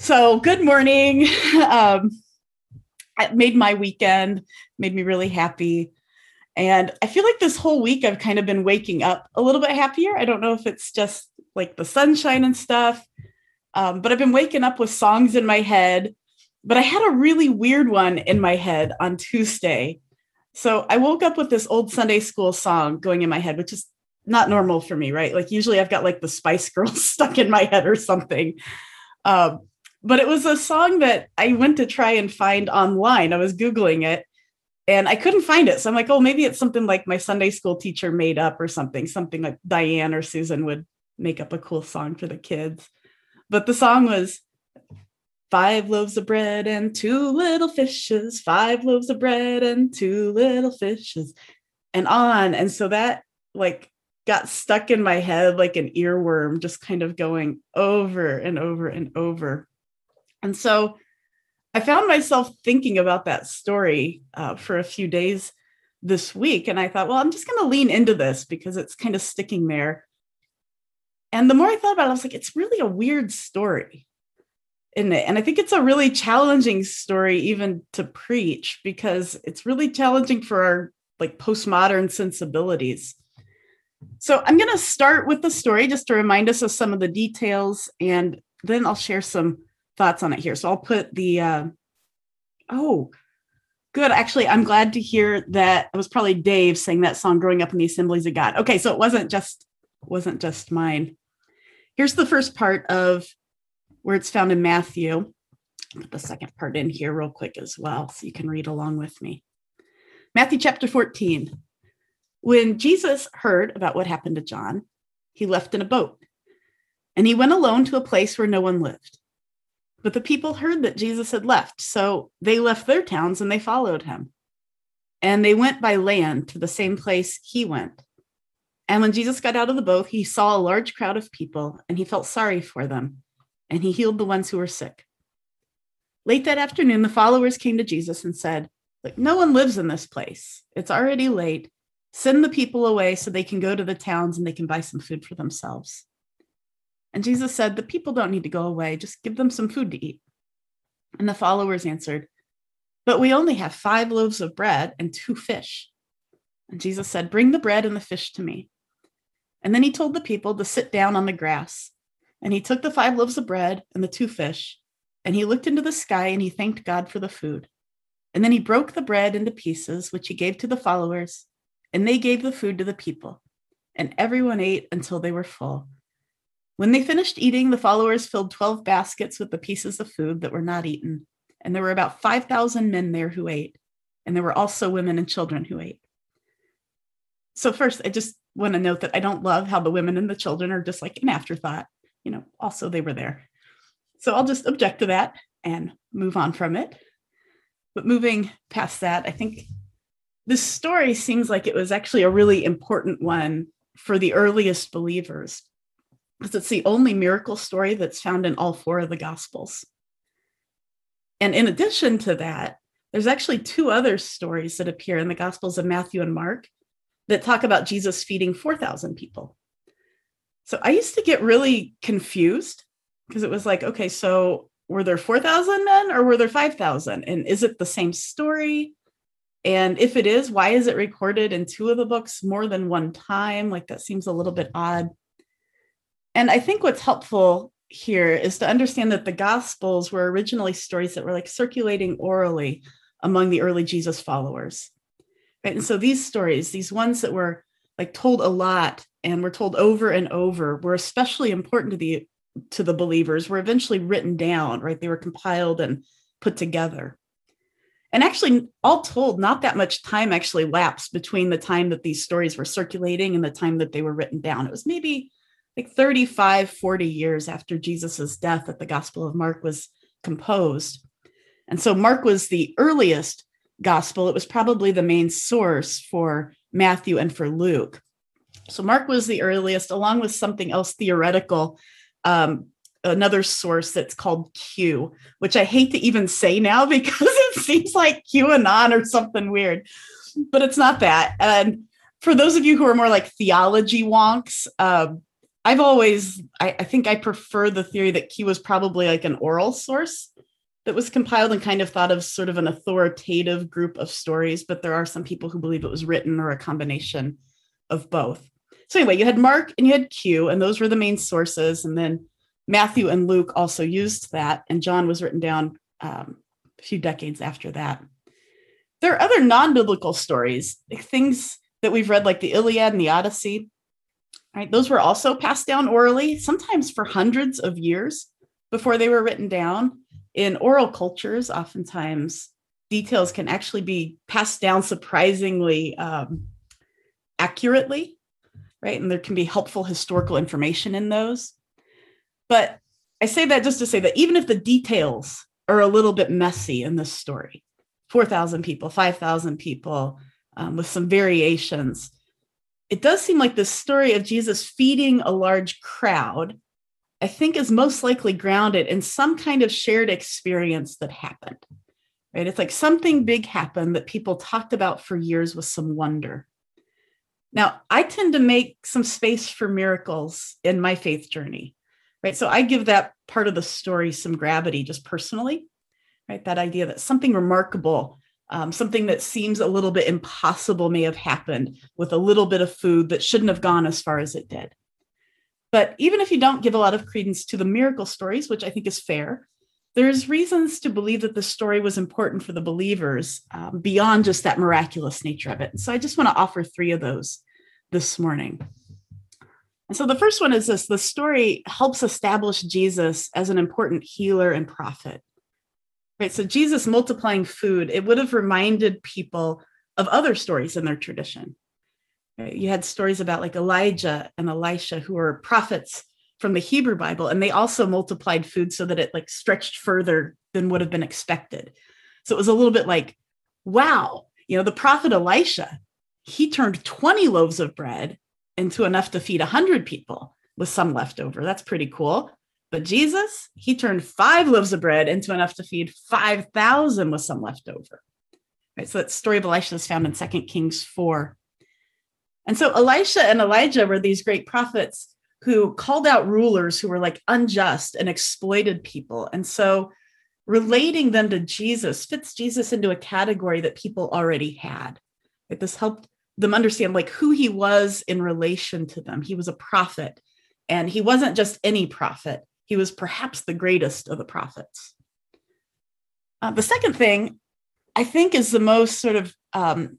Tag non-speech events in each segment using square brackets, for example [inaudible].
So, good morning. [laughs] Um, it made my weekend, made me really happy. And I feel like this whole week I've kind of been waking up a little bit happier. I don't know if it's just like the sunshine and stuff, um, but I've been waking up with songs in my head. But I had a really weird one in my head on Tuesday. So I woke up with this old Sunday school song going in my head, which is not normal for me, right? Like usually I've got like the Spice Girls [laughs] stuck in my head or something. Um, but it was a song that I went to try and find online. I was Googling it and I couldn't find it. So I'm like, oh, maybe it's something like my Sunday school teacher made up or something, something like Diane or Susan would make up a cool song for the kids. But the song was five loaves of bread and two little fishes, five loaves of bread and two little fishes, and on. And so that like got stuck in my head like an earworm, just kind of going over and over and over. And so I found myself thinking about that story uh, for a few days this week. And I thought, well, I'm just going to lean into this because it's kind of sticking there. And the more I thought about it, I was like, it's really a weird story. Isn't it? And I think it's a really challenging story even to preach because it's really challenging for our like postmodern sensibilities. So I'm going to start with the story just to remind us of some of the details, and then I'll share some thoughts on it here. So I'll put the, uh, oh, good. Actually, I'm glad to hear that it was probably Dave saying that song growing up in the assemblies of God. Okay, so it wasn't just wasn't just mine. Here's the first part of where it's found in Matthew. Put the second part in here real quick as well, so you can read along with me. Matthew chapter 14. When Jesus heard about what happened to John, he left in a boat and he went alone to a place where no one lived. But the people heard that Jesus had left, so they left their towns and they followed him. And they went by land to the same place he went. And when Jesus got out of the boat, he saw a large crowd of people and he felt sorry for them, and he healed the ones who were sick. Late that afternoon, the followers came to Jesus and said, Look, no one lives in this place. It's already late. Send the people away so they can go to the towns and they can buy some food for themselves. And Jesus said, The people don't need to go away, just give them some food to eat. And the followers answered, But we only have five loaves of bread and two fish. And Jesus said, Bring the bread and the fish to me. And then he told the people to sit down on the grass. And he took the five loaves of bread and the two fish, and he looked into the sky and he thanked God for the food. And then he broke the bread into pieces, which he gave to the followers, and they gave the food to the people. And everyone ate until they were full. When they finished eating, the followers filled 12 baskets with the pieces of food that were not eaten. And there were about 5,000 men there who ate. And there were also women and children who ate. So, first, I just want to note that I don't love how the women and the children are just like an afterthought. You know, also they were there. So, I'll just object to that and move on from it. But moving past that, I think this story seems like it was actually a really important one for the earliest believers because it's the only miracle story that's found in all four of the Gospels. And in addition to that, there's actually two other stories that appear in the Gospels of Matthew and Mark that talk about Jesus feeding 4,000 people. So I used to get really confused because it was like, okay, so were there 4,000 men or were there 5,000? And is it the same story? And if it is, why is it recorded in two of the books more than one time? Like that seems a little bit odd. And I think what's helpful here is to understand that the Gospels were originally stories that were like circulating orally among the early Jesus followers. Right. And so these stories, these ones that were like told a lot and were told over and over, were especially important to the to the believers, were eventually written down, right? They were compiled and put together. And actually, all told, not that much time actually lapsed between the time that these stories were circulating and the time that they were written down. It was maybe like 35, 40 years after Jesus's death that the Gospel of Mark was composed. And so Mark was the earliest gospel. It was probably the main source for Matthew and for Luke. So Mark was the earliest, along with something else theoretical, um, another source that's called Q, which I hate to even say now [laughs] because it seems like QAnon or something weird, but it's not that. And for those of you who are more like theology wonks, um, I've always, I, I, think I prefer the theory that Q was probably like an oral source that was compiled and kind of thought of sort of an authoritative group of stories, but there are some people who believe it was written or a combination of both. So anyway, you had Mark and you had Q, and those were the main sources. And then Matthew and Luke also used that, and John was written down um, a few decades after that. There are other non-biblical stories, things that we've read, like the Iliad and the Odyssey. Right, those were also passed down orally, sometimes for hundreds of years before they were written down. In oral cultures, oftentimes details can actually be passed down surprisingly um, accurately, right? And there can be helpful historical information in those. But I say that just to say that even if the details are a little bit messy in this story 4,000 people, 5,000 people, um, with some variations, it does seem like the story of Jesus feeding a large crowd, I think, is most likely grounded in some kind of shared experience that happened. Right? It's like something big happened that people talked about for years with some wonder. Now, I tend to make some space for miracles in my faith journey, right? So I give that part of the story some gravity just personally, right? That idea that something remarkable, um, something that seems a little bit impossible may have happened with a little bit of food that shouldn't have gone as far as it did. But even if you don't give a lot of credence to the miracle stories, which I think is fair, there's reasons to believe that the story was important for the believers um, beyond just that miraculous nature of it. So I just want to offer three of those this morning. And so the first one is this the story helps establish Jesus as an important healer and prophet. Right? So Jesus multiplying food, it would have reminded people of other stories in their tradition. Right? You had stories about like Elijah and Elisha, who were prophets from the Hebrew Bible, and they also multiplied food so that it like stretched further than would have been expected. So it was a little bit like, wow, you know, the prophet Elisha, he turned 20 loaves of bread into enough to feed 100 people with some left over. That's pretty cool. But Jesus, he turned five loaves of bread into enough to feed 5,000 with some left over. Right, so that story of Elisha is found in 2 Kings 4. And so Elisha and Elijah were these great prophets who called out rulers who were like unjust and exploited people. And so relating them to Jesus fits Jesus into a category that people already had. Right? This helped them understand like who he was in relation to them. He was a prophet, and he wasn't just any prophet. He was perhaps the greatest of the prophets. Uh, the second thing I think is the most sort of um,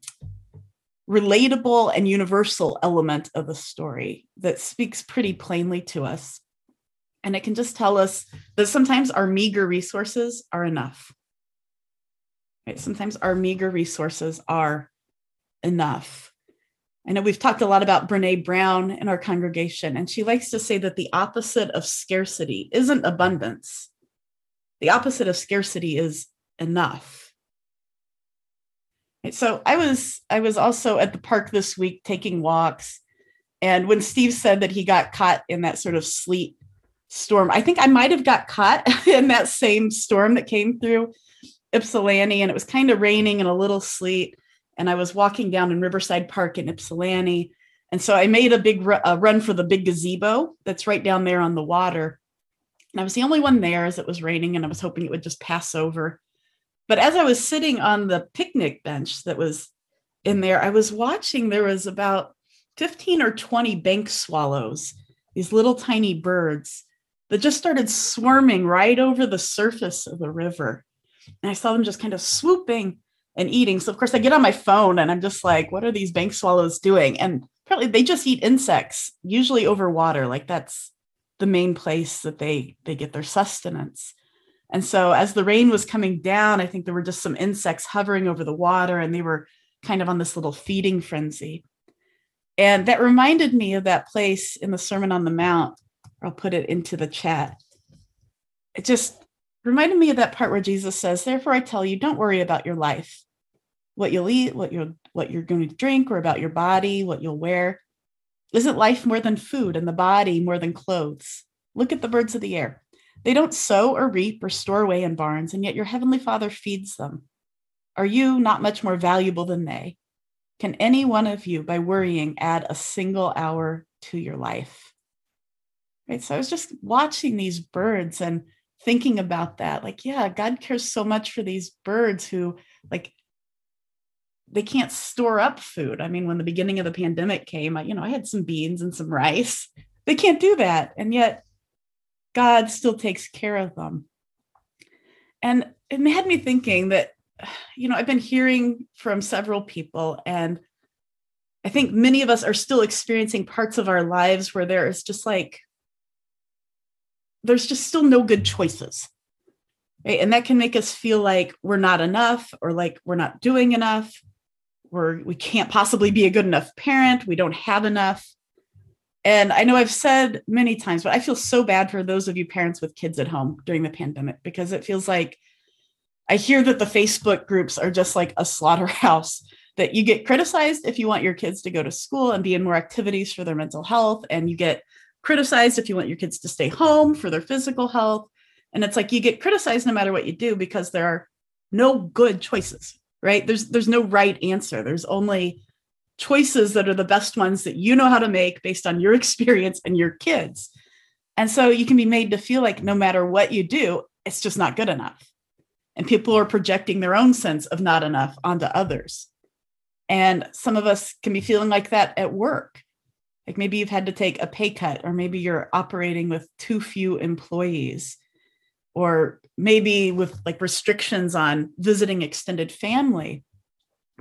relatable and universal element of the story that speaks pretty plainly to us. And it can just tell us that sometimes our meager resources are enough. Right? Sometimes our meager resources are enough. I know we've talked a lot about Brene Brown in our congregation, and she likes to say that the opposite of scarcity isn't abundance. The opposite of scarcity is enough. So I was I was also at the park this week taking walks, and when Steve said that he got caught in that sort of sleet storm, I think I might have got caught [laughs] in that same storm that came through Ypsilanti, and it was kind of raining and a little sleet. And I was walking down in Riverside Park in Ypsilanti, and so I made a big run for the big gazebo that's right down there on the water. And I was the only one there as it was raining, and I was hoping it would just pass over. But as I was sitting on the picnic bench that was in there, I was watching, there was about 15 or 20 bank swallows, these little tiny birds that just started swarming right over the surface of the river. And I saw them just kind of swooping and eating. So, of course, I get on my phone and I'm just like, what are these bank swallows doing? And apparently they just eat insects, usually over water. Like that's the main place that they they get their sustenance. And so as the rain was coming down, I think there were just some insects hovering over the water and they were kind of on this little feeding frenzy. And that reminded me of that place in the Sermon on the Mount. I'll put it into the chat. It just reminded me of that part where Jesus says, Therefore I tell you, don't worry about your life, what you'll eat, what you'll what you're going to drink, or about your body, what you'll wear. Isn't life more than food and the body more than clothes? Look at the birds of the air. They don't sow or reap or store away in barns, and yet your heavenly Father feeds them. Are you not much more valuable than they? Can any one of you, by worrying, add a single hour to your life? Right. So I was just watching these birds and thinking about that. Like, yeah, God cares so much for these birds who, like, they can't store up food. I mean, when the beginning of the pandemic came, I, you know, I had some beans and some rice. They can't do that. And yet God still takes care of them. And it had me thinking that, [sighs] you know, I've been hearing from several people, and I think many of us are still experiencing parts of our lives where there is just like, there's just still no good choices. Right? And that can make us feel like we're not enough or like we're not doing enough. We're, we can't possibly be a good enough parent. We don't have enough. And I know I've said many times, but I feel so bad for those of you parents with kids at home during the pandemic because it feels like I hear that the Facebook groups are just like a slaughterhouse, [laughs] that you get criticized if you want your kids to go to school and be in more activities for their mental health, and you get criticized if you want your kids to stay home for their physical health. And it's like you get criticized no matter what you do because there are no good choices, right? There's there's no right answer. There's only choices that are the best ones that you know how to make based on your [laughs] experience and your kids. And so you can be made to feel like no matter what you do, it's just not good enough. And people are projecting their own sense of not enough onto others. And some of us can be feeling like that at work. Like maybe you've had to take a pay cut, or maybe you're operating with too few employees, or maybe with like restrictions on visiting extended family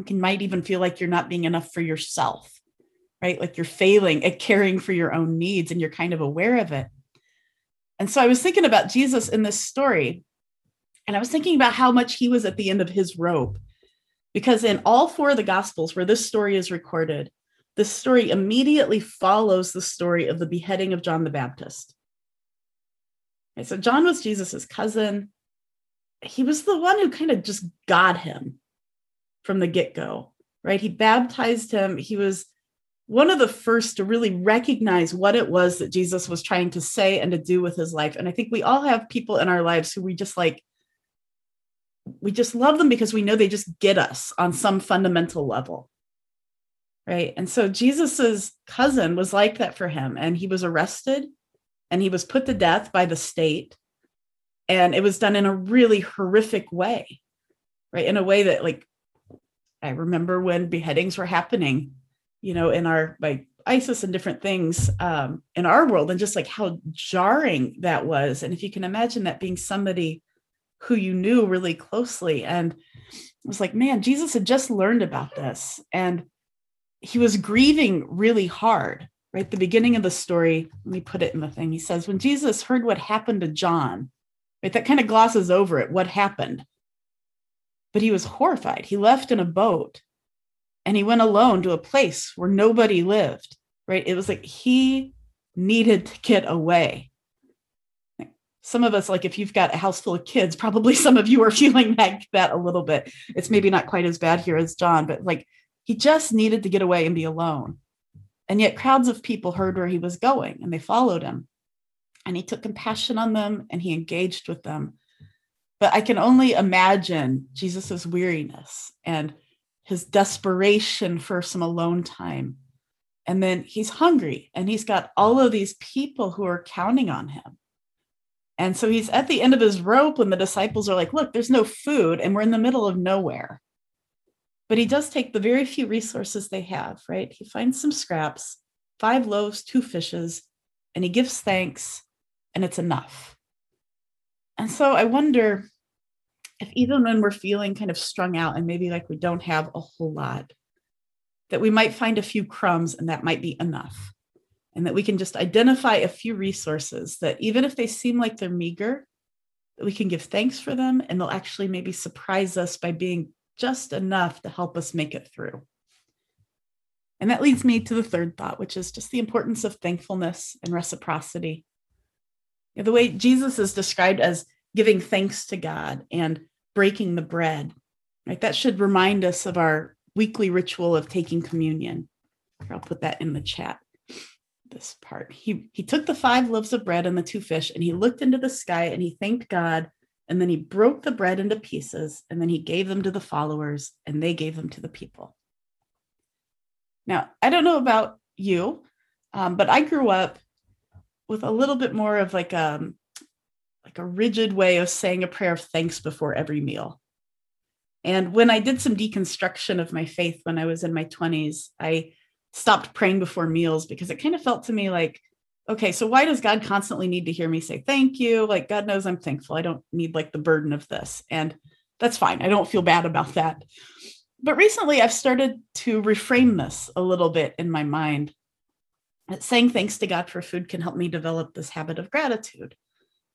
you can might even feel like you're not being enough for yourself, right? Like you're failing at caring for your own needs and you're kind of aware of it. And so I was thinking about Jesus in this story, and I was thinking about how much he was at the end of his rope. Because in all four of the Gospels where this story is recorded, this story immediately follows the story of the beheading of John the Baptist. Okay, so John was Jesus's cousin. He was the one who kind of just got him from the get go, right? He baptized him. He was one of the first to really recognize what it was that Jesus was trying to say and to do with his life. And I think we all have people in our lives who we just like, we just love them because we know they just get us on some fundamental level. Right. And so Jesus's cousin was like that for him. And he was arrested and he was put to death by the state. And it was done in a really horrific way. Right. In a way that like I remember when beheadings were happening, you know, in our like ISIS and different things um, in our world, and just like how jarring that was. And if you can imagine that being somebody who you knew really closely, and it was like, man, Jesus had just learned about this, and he was grieving really hard. Right, the beginning of the story. Let me put it in the thing. He says, when Jesus heard what happened to John, right, that kind of glosses over it. What happened? but he was horrified. He left in a boat and he went alone to a place where nobody lived, right? It was like he needed to get away. Some of us, like if you've got a house full of kids, probably [laughs] some of you are feeling like that a little bit. It's maybe not quite as bad here as John, but like he just needed to get away and be alone. And yet crowds of people heard where he was going and they followed him. And he took compassion on them and he engaged with them but I can only imagine Jesus's weariness and his desperation for some alone time. And then he's hungry and he's got all of these people who are counting on him. And so he's at the end of his rope when the disciples are like, look, there's no food and we're in the middle of nowhere. But he does take the very few resources they have, right? He finds some scraps, five loaves, two fishes, and he gives thanks, and it's enough. And so I wonder if even when we're feeling kind of strung out and maybe like we don't have a whole lot, that we might find a few crumbs and that might be enough. And that we can just identify a few resources that even if they seem like they're meager, that we can give thanks for them and they'll actually maybe surprise us by being just enough to help us make it through. And that leads me to the third thought, which is just the importance of thankfulness and reciprocity know, the way Jesus is described as giving thanks to God and breaking the bread, right? That should remind us of our weekly ritual of taking communion. I'll put that in the chat. This part. He he took the five loaves of bread and the two fish and he looked into the sky and he thanked God and then he broke the bread into pieces and then he gave them to the followers and they gave them to the people. Now, I don't know about you, um, but I grew up with a little bit more of like a um, like a rigid way of saying a prayer of thanks before every meal. And when I did some deconstruction of my faith when I was in my 20s, I stopped praying before meals because it kind of felt to me like, okay, so why does God constantly need to hear me say thank you? Like, God knows I'm thankful. I don't need like the burden of this. And that's fine. I don't feel bad about that. But recently, I've started to reframe this a little bit in my mind. Saying thanks to God for food can help me develop this habit of gratitude.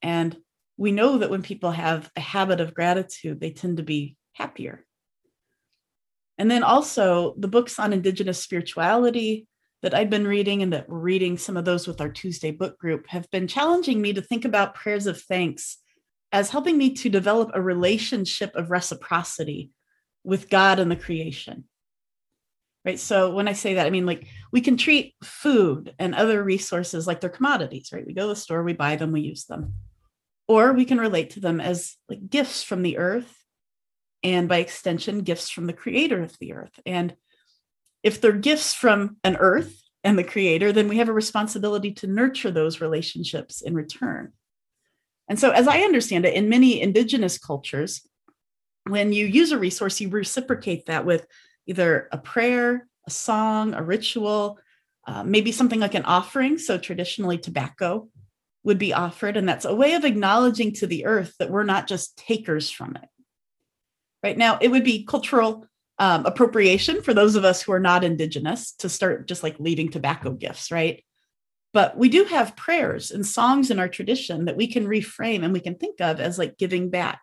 And we know that when people have a habit of gratitude, they tend to be happier. And then also the books on Indigenous spirituality that I've been reading and that reading some of those with our Tuesday book group have been challenging me to think about prayers of thanks as helping me to develop a relationship of reciprocity with God and the creation. Right. So when I say that, I mean, like we can treat food and other resources like they're commodities, right? We go to the store, we buy them, we use them. Or we can relate to them as like gifts from the earth and by extension, gifts from the creator of the earth. And if they're gifts from an earth and the creator, then we have a responsibility to nurture those relationships in return. And so, as I understand it, in many indigenous cultures, when you use a resource, you reciprocate that with either a prayer, a song, a ritual, uh, maybe something like an offering. So, traditionally, tobacco would be offered. And that's a way of acknowledging to the earth that we're not just takers from it right now it would be cultural um, appropriation for those of us who are not indigenous to start just like leaving tobacco gifts right? But we do have prayers and songs in our tradition that we can reframe and we can think of as like giving back.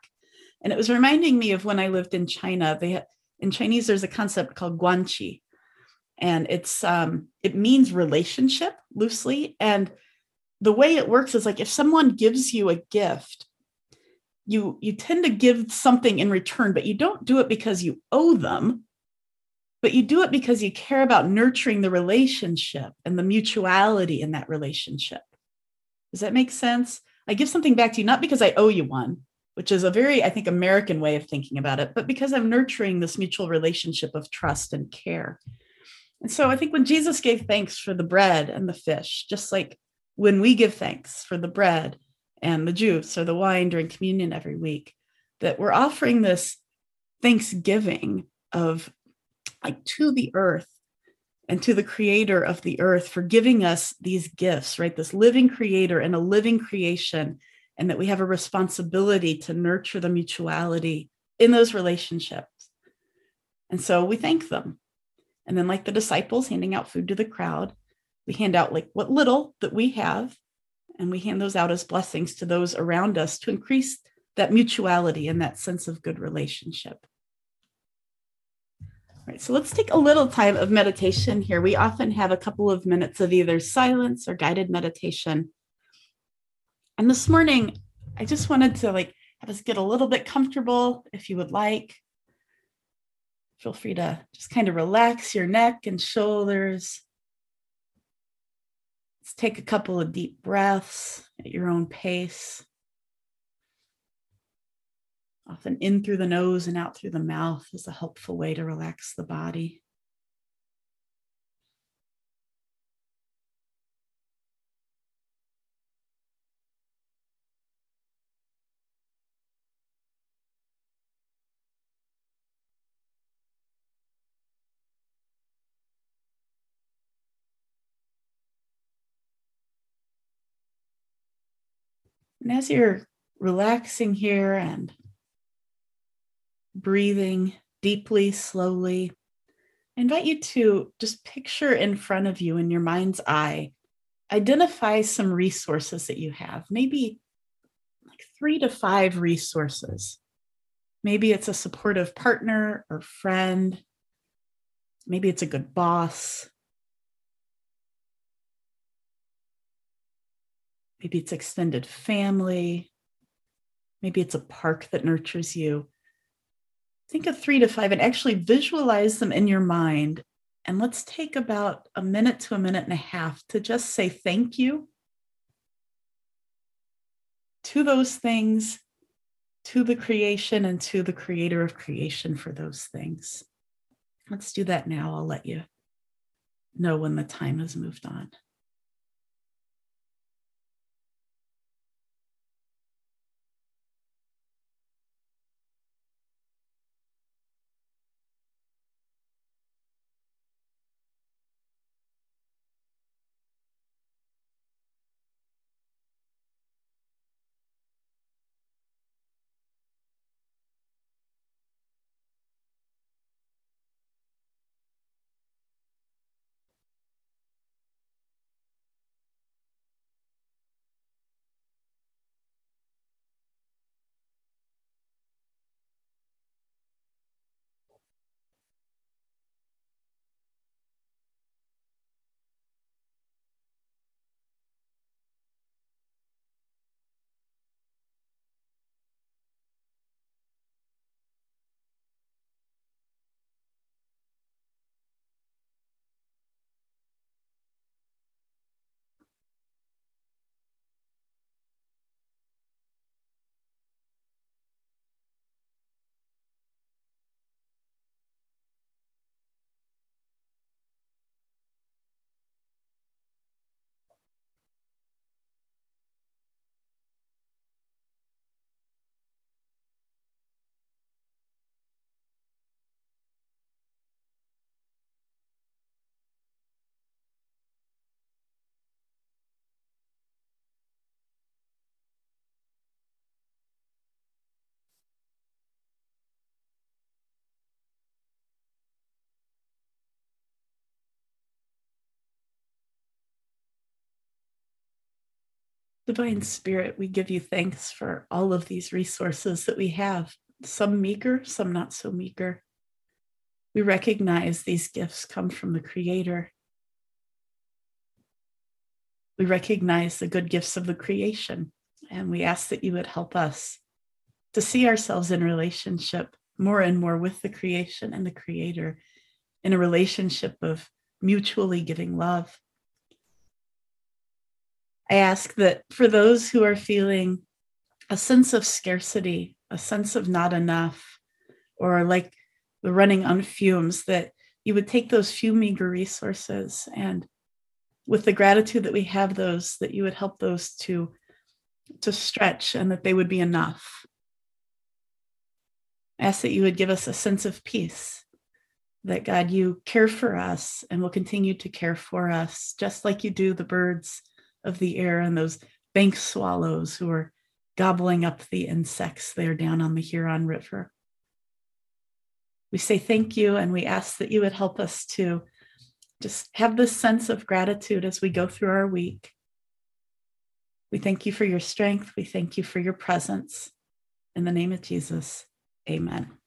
And it was reminding me of when i lived in china they had, in chinese there's a concept called guanxi. And it's um, it means relationship loosely. And the way it works is like if someone gives you a gift you you tend to give something in return but you don't do it because you owe them but you do it because you care about nurturing the relationship and the mutuality in that relationship. Does that make sense? I give something back to you not because i owe you one which is a very i think american way of thinking about it but because i'm nurturing this mutual relationship of trust and care. And so i think when jesus gave thanks for the bread and the fish just like when we give thanks for the bread and the juice or the wine during communion every week, that we're offering this thanksgiving of like to the earth and to the creator of the earth for giving us these gifts, right? This living creator and a living creation, and that we have a responsibility to nurture the mutuality in those relationships. And so we thank them. And then, like the disciples handing out food to the crowd, we hand out like what little that we have and we hand those out as blessings to those around us to increase that mutuality and that sense of good relationship. All right, so let's take a little time of meditation here. We often have a couple of minutes of either silence or guided meditation. And this morning, I just wanted to like have us get a little bit comfortable if you would like. Feel free to just kind of relax your neck and shoulders. Let's take a couple of deep breaths at your own pace. Often in through the nose and out through the mouth is a helpful way to relax the body. And as you're relaxing here and breathing deeply, slowly, I invite you to just picture in front of you in your mind's eye, identify some resources that you have, maybe like three to five resources. Maybe it's a supportive partner or friend. Maybe it's a good boss. Maybe it's extended family. Maybe it's a park that nurtures you. Think of three to five and actually visualize them in your mind. And let's take about a minute to a minute and a half to just say thank you to those things, to the creation, and to the creator of creation for those things. Let's do that now. I'll let you know when the time has moved on. Divine Spirit, we give you thanks for all of these resources that we have, some meager, some not so meager. We recognize these gifts come from the Creator. We recognize the good gifts of the creation, and we ask that you would help us to see ourselves in relationship more and more with the creation and the Creator, in a relationship of mutually giving love. I ask that for those who are feeling a sense of scarcity, a sense of not enough, or like the running on fumes, that you would take those few meager resources and with the gratitude that we have those, that you would help those to, to stretch and that they would be enough. I ask that you would give us a sense of peace, that God, you care for us and will continue to care for us, just like you do the birds of the air and those bank swallows who are gobbling up the insects there down on the Huron River. We say thank you and we ask that you would help us to just have this sense of gratitude as we go through our week. We thank you for your strength. We thank you for your presence. In the name of Jesus, amen.